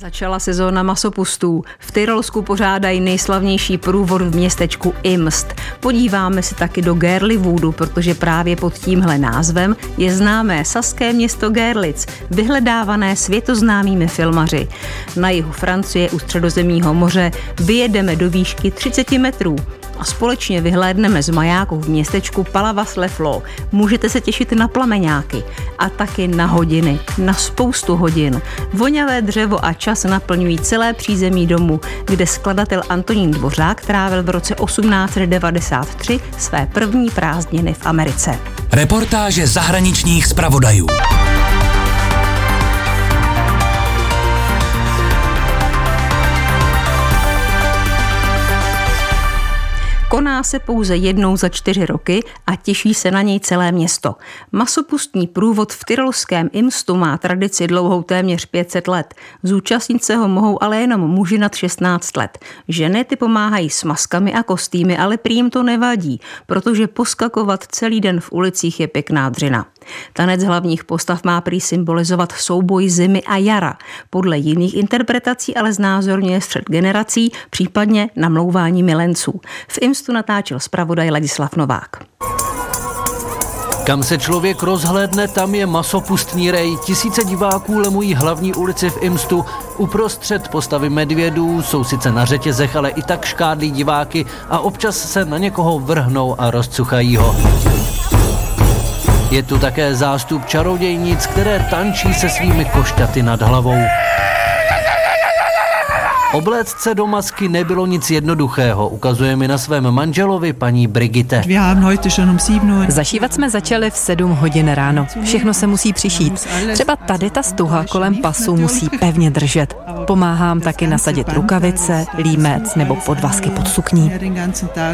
Začala sezóna masopustů. V Tyrolsku pořádají nejslavnější průvod v městečku Imst. Podíváme se taky do Gerlivoodu, protože právě pod tímhle názvem je známé saské město Gerlitz, vyhledávané světoznámými filmaři. Na jihu Francie u středozemního moře vyjedeme do výšky 30 metrů a společně vyhlédneme z majáku v městečku Palavas Leflo. Můžete se těšit na plameňáky a taky na hodiny, na spoustu hodin. Voňavé dřevo a čas naplňují celé přízemí domu, kde skladatel Antonín Dvořák trávil v roce 1893 své první prázdniny v Americe. Reportáže zahraničních zpravodajů. Koná se pouze jednou za čtyři roky a těší se na něj celé město. Masopustní průvod v tyrolském Imstu má tradici dlouhou téměř 500 let. Zúčastnit se ho mohou ale jenom muži nad 16 let. Ženy ty pomáhají s maskami a kostýmy, ale prým to nevadí, protože poskakovat celý den v ulicích je pěkná dřina. Tanec hlavních postav má prý symbolizovat souboj zimy a jara. Podle jiných interpretací ale znázorňuje střed generací, případně namlouvání milenců. V Imstu natáčel zpravodaj Ladislav Novák. Kam se člověk rozhlédne, tam je masopustní rej. Tisíce diváků lemují hlavní ulici v Imstu. Uprostřed postavy medvědů jsou sice na řetězech, ale i tak škádlí diváky a občas se na někoho vrhnou a rozcuchají ho. Je tu také zástup čarodějnic, které tančí se svými košťaty nad hlavou. Obléct se do masky nebylo nic jednoduchého, ukazuje mi na svém manželovi paní Brigitte. Um Zašívat jsme začali v 7 hodin ráno. Všechno se musí přišít. Třeba tady ta stuha kolem pasu musí pevně držet. Pomáhám taky nasadit rukavice, límec nebo podvazky pod sukní.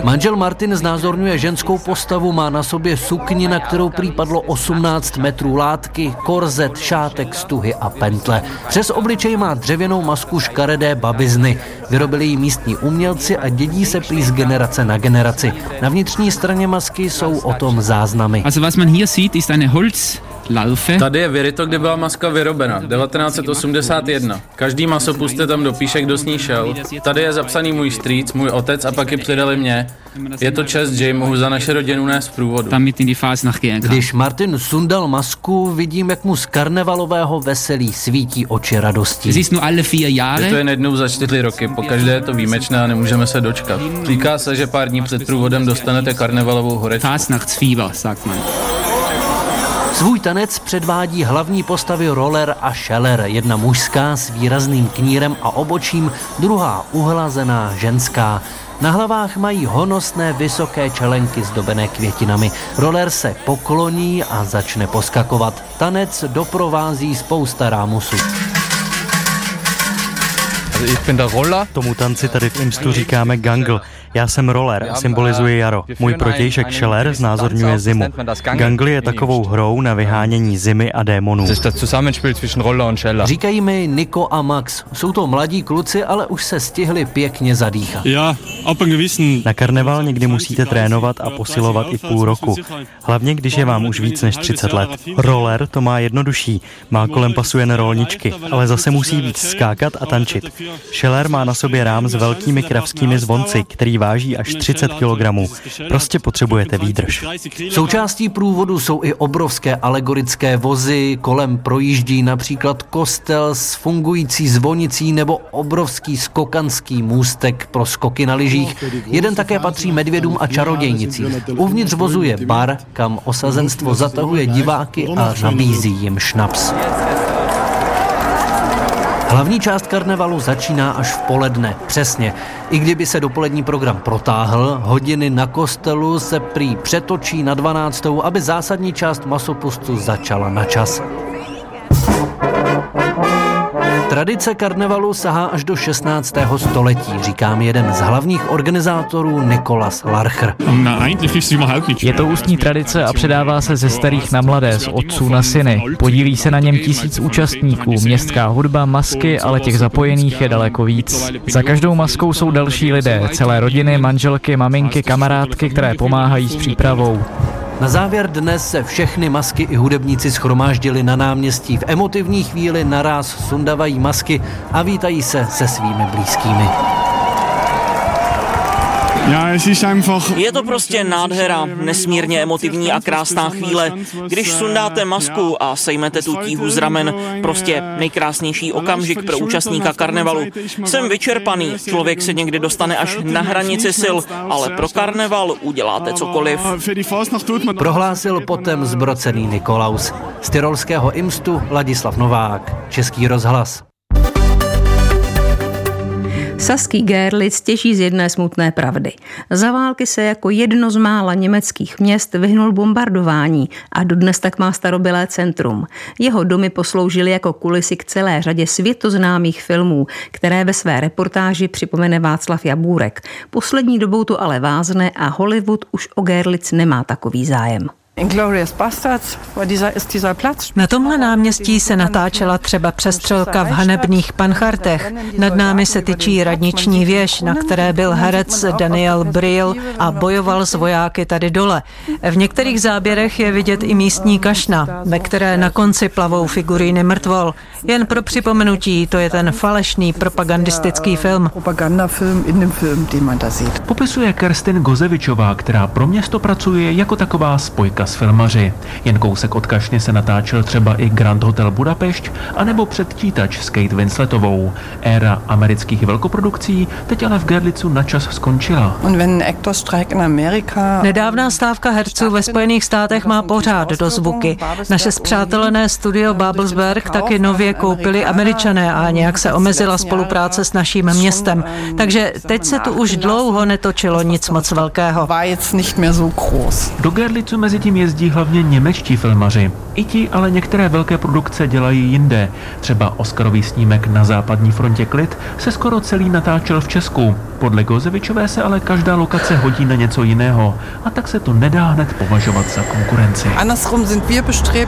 Manžel Martin znázorňuje ženskou postavu, má na sobě sukni, na kterou případlo 18 metrů látky, korzet, šátek, stuhy a pentle. Přes obličej má dřevěnou masku škaredé babizny. Vyrobili ji místní umělci a dědí se prý z generace na generaci. Na vnitřní straně masky jsou o tom záznamy. Also was man hier sieht, ist eine Holz Laufe. Tady je vyryto, kdy byla maska vyrobena, 1981. Každý masopust tam dopíše, kdo s ní šel. Tady je zapsaný můj strýc, můj otec a pak ji přidali mě. Je to čest, že ji mohu za naše rodinu nést v průvodu. Když Martin sundal masku, vidím, jak mu z karnevalového veselí svítí oči radosti. Je to jen jednou za čtyři roky, po každé je to výjimečné a nemůžeme se dočkat. Říká se, že pár dní před průvodem dostanete karnevalovou horečku. sagt man. Svůj tanec předvádí hlavní postavy Roller a Scheller, jedna mužská s výrazným knírem a obočím, druhá uhlazená ženská. Na hlavách mají honosné vysoké čelenky zdobené květinami. Roller se pokloní a začne poskakovat. Tanec doprovází spousta rámusů. Tomu tanci tady v Imstu říkáme gangl. Já jsem roller a symbolizuji jaro. Můj protějšek Scheller znázorňuje zimu. Gangly je takovou hrou na vyhánění zimy a démonů. Říkají mi Niko a Max. Jsou to mladí kluci, ale už se stihli pěkně zadýchat. Na karneval někdy musíte trénovat a posilovat i půl roku. Hlavně, když je vám už víc než 30 let. Roller to má jednodušší. Má kolem pasu jen rolničky, ale zase musí víc skákat a tančit. Scheller má na sobě rám s velkými kravskými zvonci, který váží až 30 kg. Prostě potřebujete výdrž. Součástí průvodu jsou i obrovské alegorické vozy, kolem projíždí například kostel s fungující zvonicí nebo obrovský skokanský můstek pro skoky na lyžích. Jeden také patří medvědům a čarodějnicím. Uvnitř vozu je bar, kam osazenstvo zatahuje diváky a nabízí jim šnaps. Hlavní část karnevalu začíná až v poledne, přesně. I kdyby se dopolední program protáhl, hodiny na kostelu se prý přetočí na 12. aby zásadní část masopustu začala na čas. Tradice karnevalu sahá až do 16. století, říká mi jeden z hlavních organizátorů Nikolas Larcher. Je to ústní tradice a předává se ze starých na mladé, z otců na syny. Podílí se na něm tisíc účastníků, městská hudba, masky, ale těch zapojených je daleko víc. Za každou maskou jsou další lidé, celé rodiny, manželky, maminky, kamarádky, které pomáhají s přípravou. Na závěr dnes se všechny masky i hudebníci schromáždili na náměstí. V emotivní chvíli naraz sundavají masky a vítají se se svými blízkými. Je to prostě nádhera, nesmírně emotivní a krásná chvíle. Když sundáte masku a sejmete tu tíhu z ramen, prostě nejkrásnější okamžik pro účastníka karnevalu. Jsem vyčerpaný, člověk se někdy dostane až na hranici sil, ale pro karneval uděláte cokoliv. Prohlásil potem zbrocený Nikolaus. Z tyrolského Imstu Ladislav Novák, Český rozhlas. Saský Gerlitz těží z jedné smutné pravdy. Za války se jako jedno z mála německých měst vyhnul bombardování a dodnes tak má starobylé centrum. Jeho domy posloužily jako kulisy k celé řadě světoznámých filmů, které ve své reportáži připomene Václav Jabůrek. Poslední dobou to ale vázne a Hollywood už o Gerlitz nemá takový zájem. Na tomhle náměstí se natáčela třeba přestřelka v hanebných panchartech. Nad námi se tyčí radniční věž, na které byl herec Daniel Brill a bojoval s vojáky tady dole. V některých záběrech je vidět i místní kašna, ve které na konci plavou figuríny mrtvol. Jen pro připomenutí, to je ten falešný propagandistický film. Popisuje Kerstin Gozevičová, která pro město pracuje jako taková spojka s filmaři. Jen kousek od Kašny se natáčel třeba i Grand Hotel Budapešť anebo předčítač s Kate Winsletovou. Éra amerických velkoprodukcí teď ale v Gerlicu načas skončila. Nedávná stávka herců ve Spojených státech má pořád do zvuky. Naše zpřátelené studio Babelsberg taky nově koupili američané a nějak se omezila spolupráce s naším městem. Takže teď se tu už dlouho netočilo nic moc velkého. Do Gerlicu mezi tím jezdí hlavně němečtí filmaři. I ti ale některé velké produkce dělají jinde. Třeba Oscarový snímek na západní frontě Klid se skoro celý natáčel v Česku. Podle Gozevičové se ale každá lokace hodí na něco jiného a tak se to nedá hned považovat za konkurenci.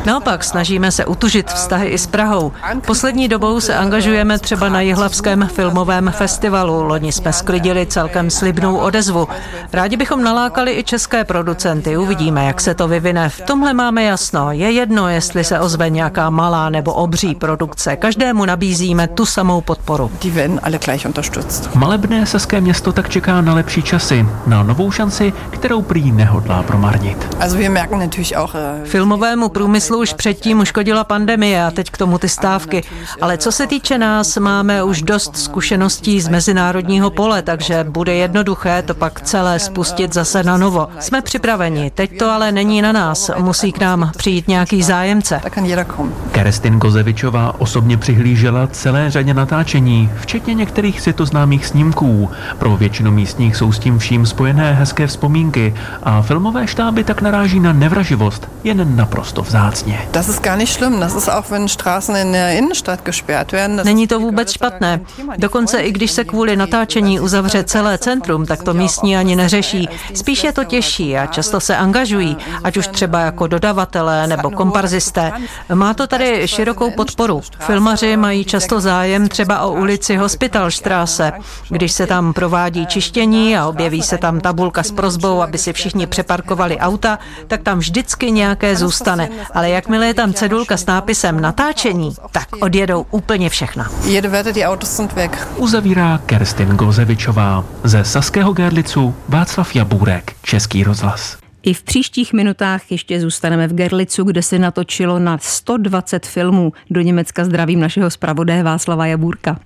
Naopak snažíme se utužit vztahy i s Prahou. Poslední dobou se angažujeme třeba na Jihlavském filmovém festivalu. Loni jsme sklidili celkem slibnou odezvu. Rádi bychom nalákali i české producenty. Uvidíme, jak se to vyvine. V tomhle máme jasno. Je jedno, jestli se ozve nějaká malá nebo obří produkce. Každému nabízíme tu samou podporu. Malebné saské město tak čeká na lepší časy, na novou šanci, kterou prý nehodlá promarnit. Filmovému průmyslu už předtím uškodila pandemie a teď k tomu ty stávky. Ale co se týče nás, máme už dost zkušeností z mezinárodního pole, takže bude jednoduché to pak celé spustit zase na novo. Jsme připraveni, teď to ale není na nás, musí k nám přijít nějaký zájemce. Kerestin Gozevičová osobně přihlížela celé řadě natáčení, včetně některých světoznámých snímků. Pro většinu místních jsou s tím vším spojené hezké vzpomínky a filmové štáby tak naráží na nevraživost, jen naprosto vzácně. Není to vůbec špatné. Dokonce i když se kvůli natáčení uzavře celé centrum, tak to místní ani neřeší. Spíš je to těžší a často se angažují, ať už třeba jako dodavatelé nebo komparzisté. Má to tady širokou podporu. Filmaři mají často zájem třeba o ulici Hospitalstraße. Když se tam provádí čištění a objeví se tam tabulka s prozbou, aby si všichni přeparkovali auta, tak tam vždycky nějaké zůstane. Ale jakmile je tam cedulka s nápisem natáčení, tak odjedou úplně všechna. Uzavírá Kerstin Gozevičová. Ze Saského Gerlicu Václav Jabůrek, Český rozhlas. I v příštích minutách ještě zůstaneme v Gerlicu, kde se natočilo na 120 filmů. Do Německa zdravím našeho zpravodaje Václava Jabůrka.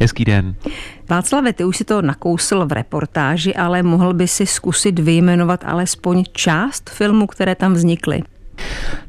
Hezký den. Václave, ty už si to nakousl v reportáži, ale mohl by si zkusit vyjmenovat alespoň část filmů, které tam vznikly.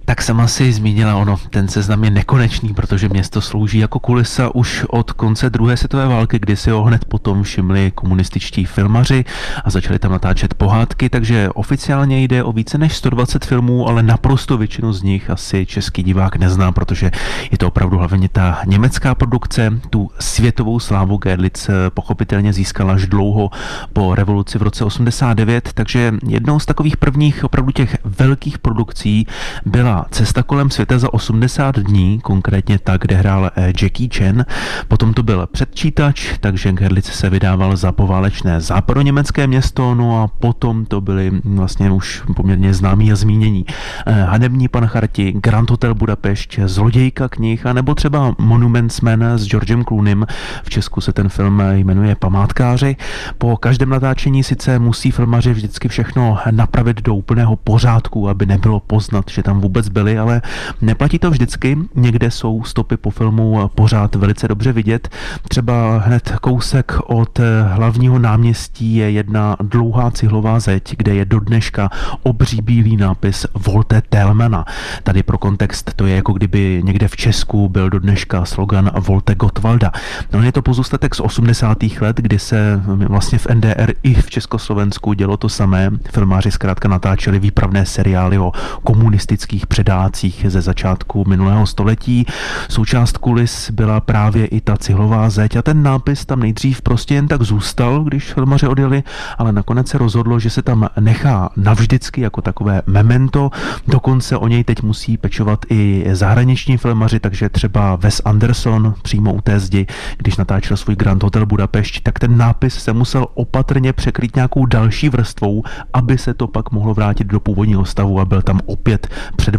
Tak sama si zmínila ono, ten seznam je nekonečný, protože město slouží jako kulisa už od konce druhé světové války, kdy si ho hned potom všimli komunističtí filmaři a začali tam natáčet pohádky, takže oficiálně jde o více než 120 filmů, ale naprosto většinu z nich asi český divák nezná, protože je to opravdu hlavně ta německá produkce, tu světovou slávu Gerlitz pochopitelně získala až dlouho po revoluci v roce 89, takže jednou z takových prvních opravdu těch velkých produkcí byla Cesta kolem světa za 80 dní, konkrétně ta, kde hrál eh, Jackie Chan. Potom to byl předčítač, takže Gerlitz se vydával za poválečné západoněmecké město, no a potom to byly vlastně už poměrně známí a zmínění eh, Hanební pancharti, Grand Hotel Budapešť, Zlodějka knih, a nebo třeba Monuments Man s Georgem Clooneym. V Česku se ten film jmenuje Památkáři. Po každém natáčení sice musí filmaři vždycky všechno napravit do úplného pořádku, aby nebylo poznat, že tam vůbec byli, ale neplatí to vždycky. Někde jsou stopy po filmu pořád velice dobře vidět. Třeba hned kousek od hlavního náměstí je jedna dlouhá cihlová zeď, kde je do dneška obří bílý nápis Volte Telmana. Tady pro kontext to je jako kdyby někde v Česku byl do dneška slogan Volte Gottwalda. No je to pozůstatek z 80. let, kdy se vlastně v NDR i v Československu dělo to samé. Filmáři zkrátka natáčeli výpravné seriály o komunistických předácích ze začátku minulého století. Součást kulis byla právě i ta cihlová zeď a ten nápis tam nejdřív prostě jen tak zůstal, když filmaři odjeli, ale nakonec se rozhodlo, že se tam nechá navždycky jako takové memento. Dokonce o něj teď musí pečovat i zahraniční filmaři, takže třeba Wes Anderson přímo u té zdi, když natáčel svůj Grand Hotel Budapešť, tak ten nápis se musel opatrně překrýt nějakou další vrstvou, aby se to pak mohlo vrátit do původního stavu a byl tam opět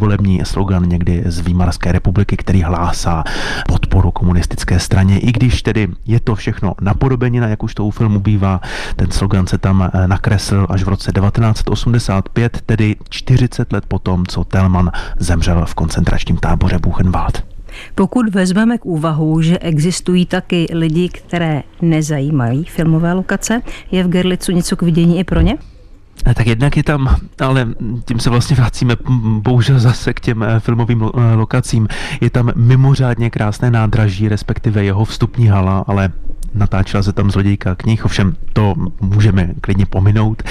předvolební slogan někdy z Výmarské republiky, který hlásá podporu komunistické straně. I když tedy je to všechno napodobenina, jak už to u filmu bývá, ten slogan se tam eh, nakreslil až v roce 1985, tedy 40 let potom, co Telman zemřel v koncentračním táboře Buchenwald. Pokud vezmeme k úvahu, že existují taky lidi, které nezajímají filmové lokace, je v Gerlicu něco k vidění i pro ně? Tak jednak je tam, ale tím se vlastně vracíme bohužel zase k těm eh, filmovým eh, lokacím. Je tam mimořádně krásné nádraží, respektive jeho vstupní hala, ale natáčela se tam zlodějka knih, ovšem to můžeme klidně pominout.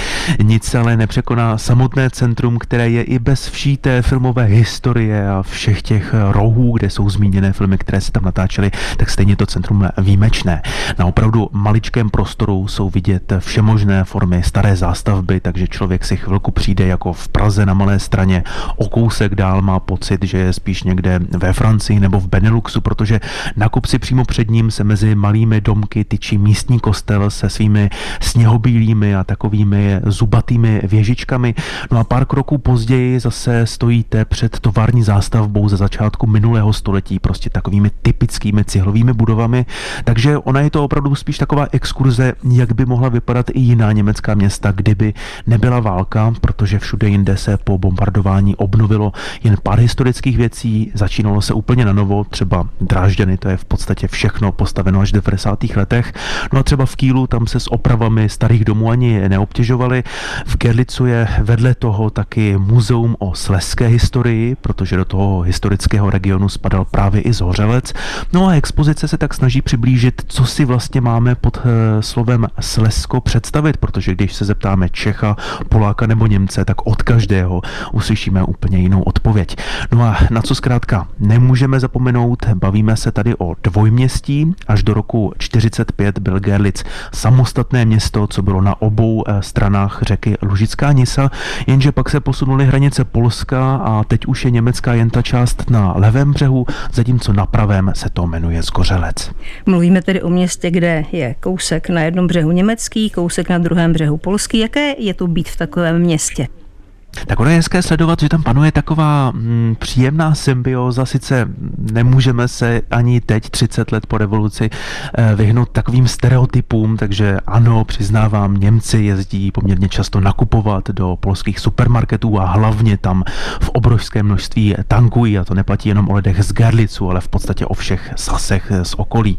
Nic ale nepřekoná samotné centrum, které je i bez vší té filmové historie a všech těch rohů, kde jsou zmíněné filmy, které se tam natáčely, tak stejně to centrum výjimečné. Na opravdu maličkém prostoru jsou vidět všemožné formy staré zástavby, takže člověk si chvilku přijde jako v Praze na malé straně, o kousek dál má pocit, že je spíš někde ve Francii nebo v Beneluxu, protože na kopci přímo před ním se mezi malými domky tyčí místní kostel se svými sněhobílými a takovými zubatými věžičkami. No a pár kroků později zase stojíte před tovární zástavbou ze začátku minulého století, prostě takovými typickými cihlovými budovami. Takže ona je to opravdu spíš taková exkurze, jak by mohla vypadat i jiná německá města, kdyby nebyla válka, protože všude jinde se po bombardování obnovilo jen pár historických věcí, začínalo se úplně na novo, třeba Drážďany, to je v podstatě všechno postaveno až v 90. letech. No a třeba v Kýlu tam se s opravami starých domů ani neobtěžovali. V Gerlicu je vedle toho taky muzeum o sleské historii, protože do toho historického regionu spadal právě i Zhořelec. No a expozice se tak snaží přiblížit, co si vlastně máme pod eh, slovem Slesko představit, protože když se zeptáme Čecha, Poláka nebo Němce, tak od každého uslyšíme úplně jinou odpověď. No a na co zkrátka nemůžeme zapomenout, bavíme se tady o dvojměstí. Až do roku 45 byl Gerlitz samostatné město, co bylo na obou eh, stranách řeky Lužická Nisa, jenže pak se posunuly hranice Polska a teď už je německá jen ta část na levém břehu, zatímco na pravém se to jmenuje Zgořelec. Mluvíme tedy o městě, kde je kousek na jednom břehu německý, kousek na druhém břehu polský. Jaké je to být v takovém městě? Tak ono je hezké sledovat, že tam panuje taková mm, příjemná symbioza, sice nemůžeme se ani teď, 30 let po revoluci, eh, vyhnout takovým stereotypům, takže ano, přiznávám, Němci jezdí poměrně často nakupovat do polských supermarketů a hlavně tam v obrovském množství tankují a to neplatí jenom o lidech z Gerlicu, ale v podstatě o všech sasech z okolí.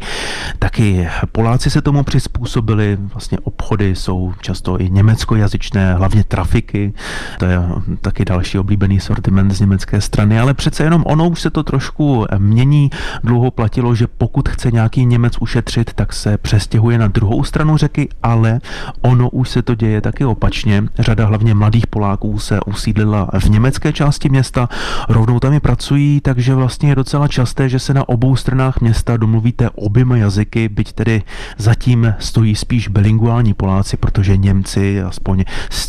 Taky Poláci se tomu přizpůsobili, vlastně obchody jsou často i německojazyčné, hlavně trafiky, to je taky další oblíbený sortiment z německé strany, ale přece jenom ono už se to trošku mění. Dlouho platilo, že pokud chce nějaký Němec ušetřit, tak se přestěhuje na druhou stranu řeky, ale ono už se to děje taky opačně. Řada hlavně mladých Poláků se usídlila v německé části města, rovnou tam je pracují, takže vlastně je docela časté, že se na obou stranách města domluvíte oběma jazyky, byť tedy zatím stojí spíš bilinguální Poláci, protože Němci, aspoň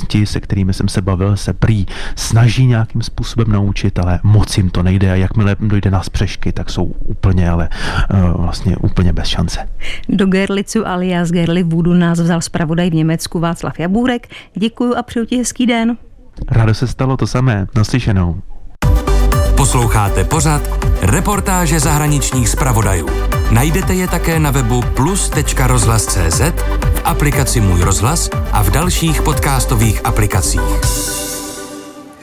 ti, se kterými jsem se bavil, se prý snaží nějakým způsobem naučit, ale moc jim to nejde a jakmile dojde na spřešky, tak jsou úplně, ale uh, vlastně úplně bez šance. Do Gerlicu alias Gerli Voodoo nás vzal zpravodaj v Německu Václav Jabůrek. Děkuji a přeju ti hezký den. Rádo se stalo to samé. Naslyšenou. Posloucháte pořad Reportáže zahraničních zpravodajů. Najdete je také na webu plus.rozhlas.cz, v aplikaci Můj rozhlas a v dalších podcastových aplikacích.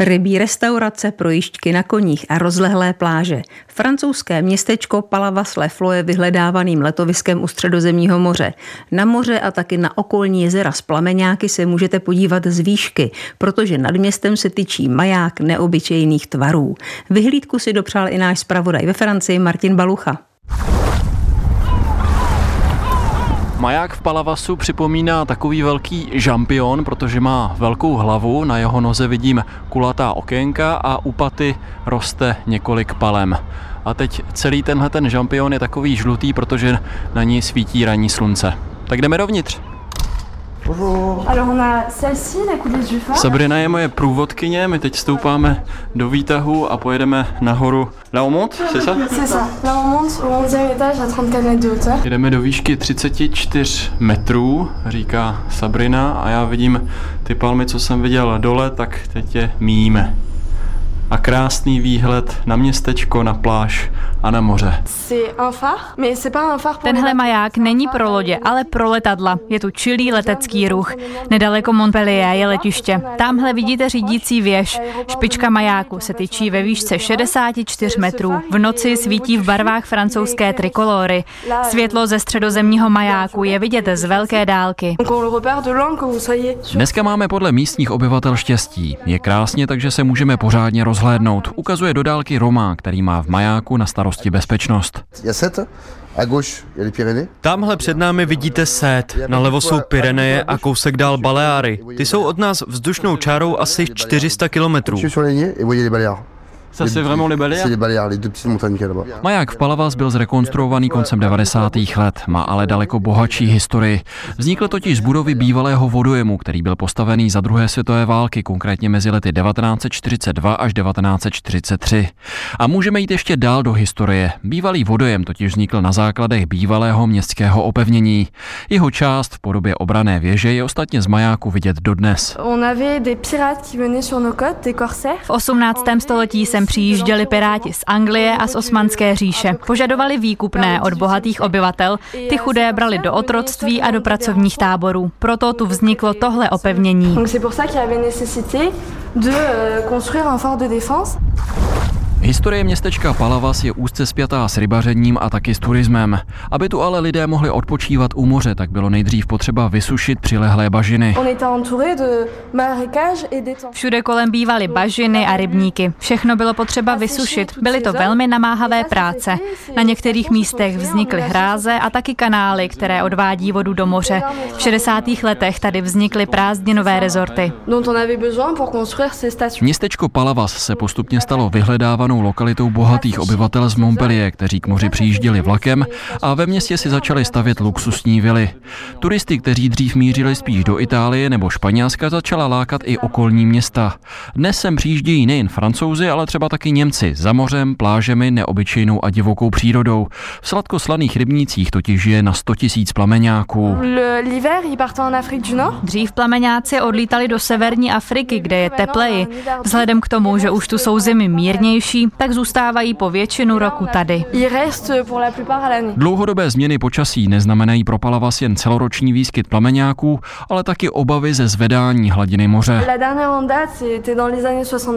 Rybí restaurace, projišťky na koních a rozlehlé pláže. Francouzské městečko Palavas Leflo je vyhledávaným letoviskem u středozemního moře. Na moře a taky na okolní jezera z Plameňáky se můžete podívat z výšky, protože nad městem se tyčí maják neobyčejných tvarů. Vyhlídku si dopřál i náš zpravodaj ve Francii Martin Balucha. Maják v Palavasu připomíná takový velký žampion, protože má velkou hlavu, na jeho noze vidím kulatá okénka a u paty roste několik palem. A teď celý tenhle ten žampion je takový žlutý, protože na ní svítí ranní slunce. Tak jdeme dovnitř. Alors on a celle-ci, la couleuse du phare. Sabrina je moje průvodkyně, my teď stoupáme do výtahu a pojedeme nahoru. La on monte, c'est ça? C'est ça. On monte au 11e étage à 34 mètres de hauteur. Jdeme do výšky 34 metrů, říká Sabrina a já vidím ty palmy, co jsem viděl dole, tak teď je míjíme a krásný výhled na městečko, na pláž a na moře. Tenhle maják není pro lodě, ale pro letadla. Je tu čilý letecký ruch. Nedaleko Montpellier je letiště. Tamhle vidíte řídící věž. Špička majáku se tyčí ve výšce 64 metrů. V noci svítí v barvách francouzské trikolory. Světlo ze středozemního majáku je vidět z velké dálky. Dneska máme podle místních obyvatel štěstí. Je krásně, takže se můžeme pořádně roz rozhlédnout, ukazuje do dálky Roma, který má v majáku na starosti bezpečnost. Tamhle před námi vidíte Sét, nalevo jsou Pyreneje a kousek dál Baleáry. Ty jsou od nás vzdušnou čárou asi 400 kilometrů. Ça, c'est vraiment les Baléares C'est les Baléares, les deux petites montagnes qu'il y a là-bas. Maják v Palavas byl zrekonstruovaný koncem 90. let, má ale daleko bohatší historii. Vznikl totiž z budovy bývalého vodojemu, který byl postavený za druhé světové války, konkrétně mezi lety 1942 až 1943. A můžeme jít ještě dál do historie. Bývalý vodojem totiž vznikl na základech bývalého městského opevnění. Jeho část v podobě obrané věže je ostatně z majáku vidět dodnes. V 18. století se sem přijížděli piráti z Anglie a z Osmanské říše. Požadovali výkupné od bohatých obyvatel, ty chudé brali do otroctví a do pracovních táborů. Proto tu vzniklo tohle opevnění. Historie městečka Palavas je úzce spjatá s rybařením a taky s turismem. Aby tu ale lidé mohli odpočívat u moře, tak bylo nejdřív potřeba vysušit přilehlé bažiny. Všude kolem bývaly bažiny a rybníky. Všechno bylo potřeba vysušit. Byly to velmi namáhavé práce. Na některých místech vznikly hráze a taky kanály, které odvádí vodu do moře. V 60. letech tady vznikly prázdninové rezorty. Městečko Palavas se postupně stalo vyhledávaným milovanou lokalitou bohatých obyvatel z Montpellier, kteří k moři přijížděli vlakem a ve městě si začali stavět luxusní vily. Turisty, kteří dřív mířili spíš do Itálie nebo Španělska, začala lákat i okolní města. Dnes sem přijíždějí nejen francouzi, ale třeba taky Němci za mořem, plážemi, neobyčejnou a divokou přírodou. V sladkoslaných rybnících totiž je na 100 tisíc plameňáků. Dřív plameňáci odlítali do severní Afriky, kde je tepleji. Vzhledem k tomu, že už tu jsou zimy mírnější, horší, tak zůstávají po většinu roku tady. Dlouhodobé změny počasí neznamenají pro Palavas jen celoroční výskyt plameňáků, ale taky obavy ze zvedání hladiny moře.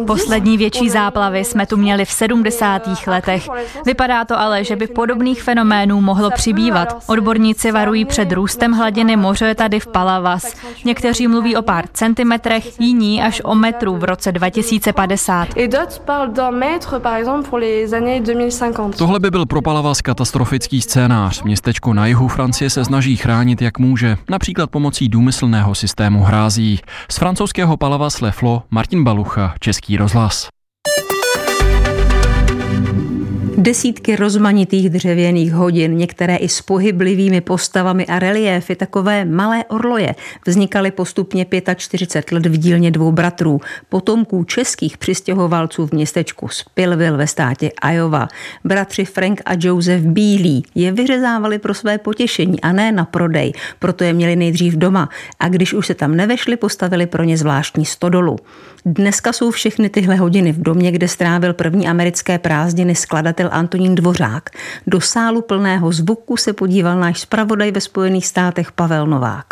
Poslední větší záplavy jsme tu měli v 70. letech. Vypadá to ale, že by podobných fenoménů mohlo přibývat. Odborníci varují před růstem hladiny moře tady v Palavas. Někteří mluví o pár centimetrech, jiní až o metru v roce 2050. Tohle by byl pro Palavas katastrofický scénář. Městečko na jihu Francie se snaží chránit jak může, například pomocí důmyslného systému hrází. Z francouzského Palavas Leflo Martin Balucha, Český rozhlas. Desítky rozmanitých dřevěných hodin, některé i s pohyblivými postavami a reliéfy, takové malé orloje, vznikaly postupně 45 let v dílně dvou bratrů, potomků českých přistěhovalců v městečku Spillville ve státě Iowa. Bratři Frank a Joseph Bílí je vyřezávali pro své potěšení a ne na prodej, proto je měli nejdřív doma a když už se tam nevešli, postavili pro ně zvláštní stodolu. Dneska jsou všechny tyhle hodiny v domě, kde strávil první americké prázdniny skladatel Antonín Dvořák. Do sálu plného zvuku se podíval náš zpravodaj ve Spojených státech Pavel Novák.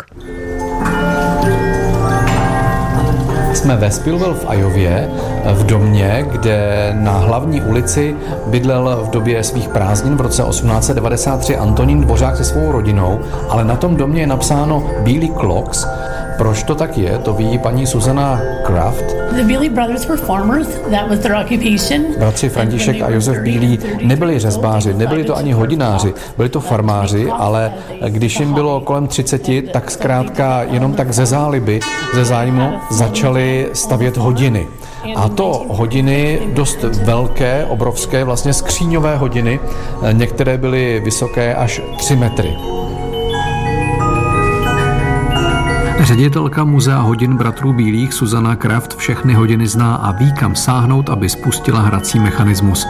Jsme ve Spillville v Ajově, v domě, kde na hlavní ulici bydlel v době svých prázdnin v roce 1893 Antonín Dvořák se svou rodinou, ale na tom domě je napsáno Bílý Clocks, proč to tak je, to ví paní Susana Kraft. The Bealey brothers were farmers, that was their occupation. Bratři František a Josef Bílý nebyli řezbáři, nebyli to ani hodináři, byli to farmáři, ale když jim bylo kolem 30, tak zkrátka jenom tak ze záliby, ze zájmu začali stavět hodiny. A to hodiny dost velké, obrovské, vlastně skříňové hodiny, některé byly vysoké až 3 metry. Ředitelka muzea hodin bratrů Bílých Suzana Kraft všechny hodiny zná a ví, kam sáhnout, aby spustila hrací mechanismus.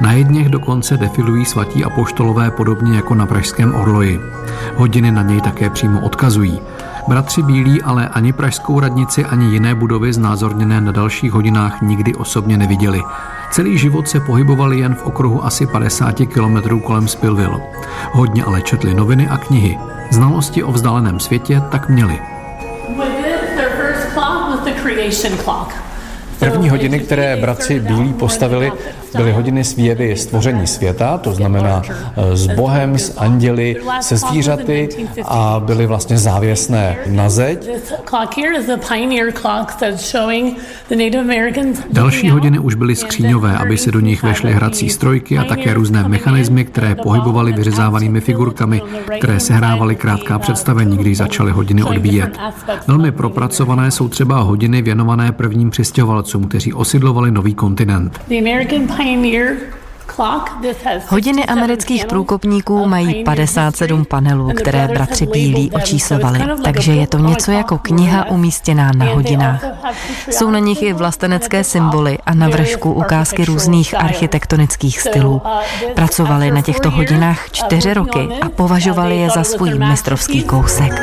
Na jedněch dokonce defilují svatí apoštolové podobně jako na pražském Orloji. Hodiny na něj také přímo odkazují. Bratři Bílí ale ani pražskou radnici, ani jiné budovy znázorněné na dalších hodinách nikdy osobně neviděli. Celý život se pohybovali jen v okruhu asi 50 kilometrů kolem Spilville. Hodně ale četli noviny a knihy. Znalosti o vzdáleném světě tak měli. První hodiny, které bratři Bílí postavili, byly hodiny svěvy stvoření světa, to znamená eh, s Bohem, s anděli, se zvířaty a byly vlastně závěsné na zeď. Další hodiny už byly skříňové, aby se do nich vešly hrací strojky a také různé mechanismy, které pohybovaly vyřezávanými figurkami, které sehrávaly krátká představení, když začaly hodiny odbíjet. Velmi propracované jsou třeba hodiny věnované prvním přistěhovalcům přistěhovalcům, kteří osidlovali nový kontinent. Hodiny amerických průkopníků mají 57 panelů, které bratři Bílí očíslovali, takže je to něco jako kniha umístěná na hodinách. Jsou na nich i vlastenecké symboly a na vršku ukázky různých architektonických stylů. Pracovali na těchto hodinách čtyři roky a považovali je za svůj mistrovský kousek.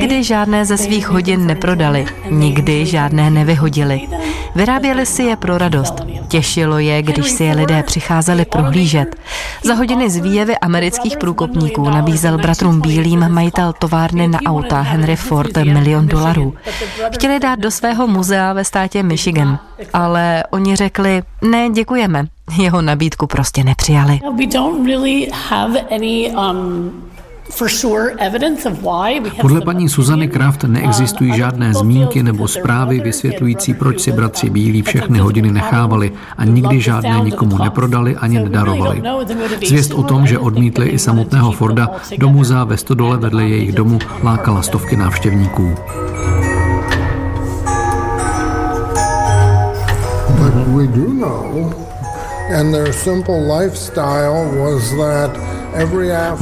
Nikdy žádné ze svých hodin neprodali, nikdy žádné nevyhodili. Vyráběli si je pro radost. Těšilo je, když si je lidé přicházeli prohlížet. Za hodiny z výjevy amerických průkopníků nabízel bratrům Bílým majitel továrny na auta Henry Ford milion dolarů. Chtěli dát do svého muzea ve státě Michigan, ale oni řekli, ne, děkujeme. Jeho nabídku prostě nepřijali. Podle paní Suzany Kraft neexistují žádné zmínky nebo zprávy vysvětlující, proč si bratři Bílí všechny hodiny nechávali a nikdy žádné nikomu neprodali ani nedarovali. Zvěst o tom, že odmítli i samotného Forda, do muzea ve Stodole vedle jejich domu lákala stovky návštěvníků. But we do know, and their simple lifestyle was that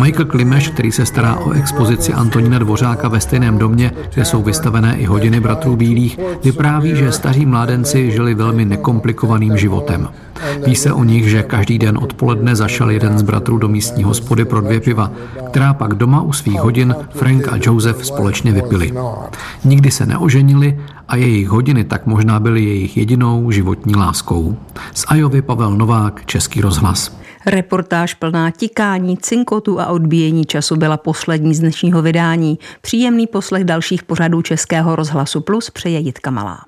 Michael Klimeš, který se stará o expozici Antonína Dvořáka ve stejném domě, kde jsou vystavené i hodiny bratrů Bílých, vypráví, že staří mládenci žili velmi nekomplikovaným životem. Ví se o nich, že každý den odpoledne zašel jeden z bratrů do místní hospody pro dvě piva, která pak doma u svých hodin Frank a Joseph společně vypili. Nikdy se neoženili a jejich hodiny tak možná byly jejich jedinou životní láskou. Z Ajovy Pavel Novák, Český rozhlas. Reportáž plná tikání, cinkotu a odbíjení času byla poslední z dnešního vydání. Příjemný poslech dalších pořadů Českého rozhlasu Plus přeje Jitka Malá.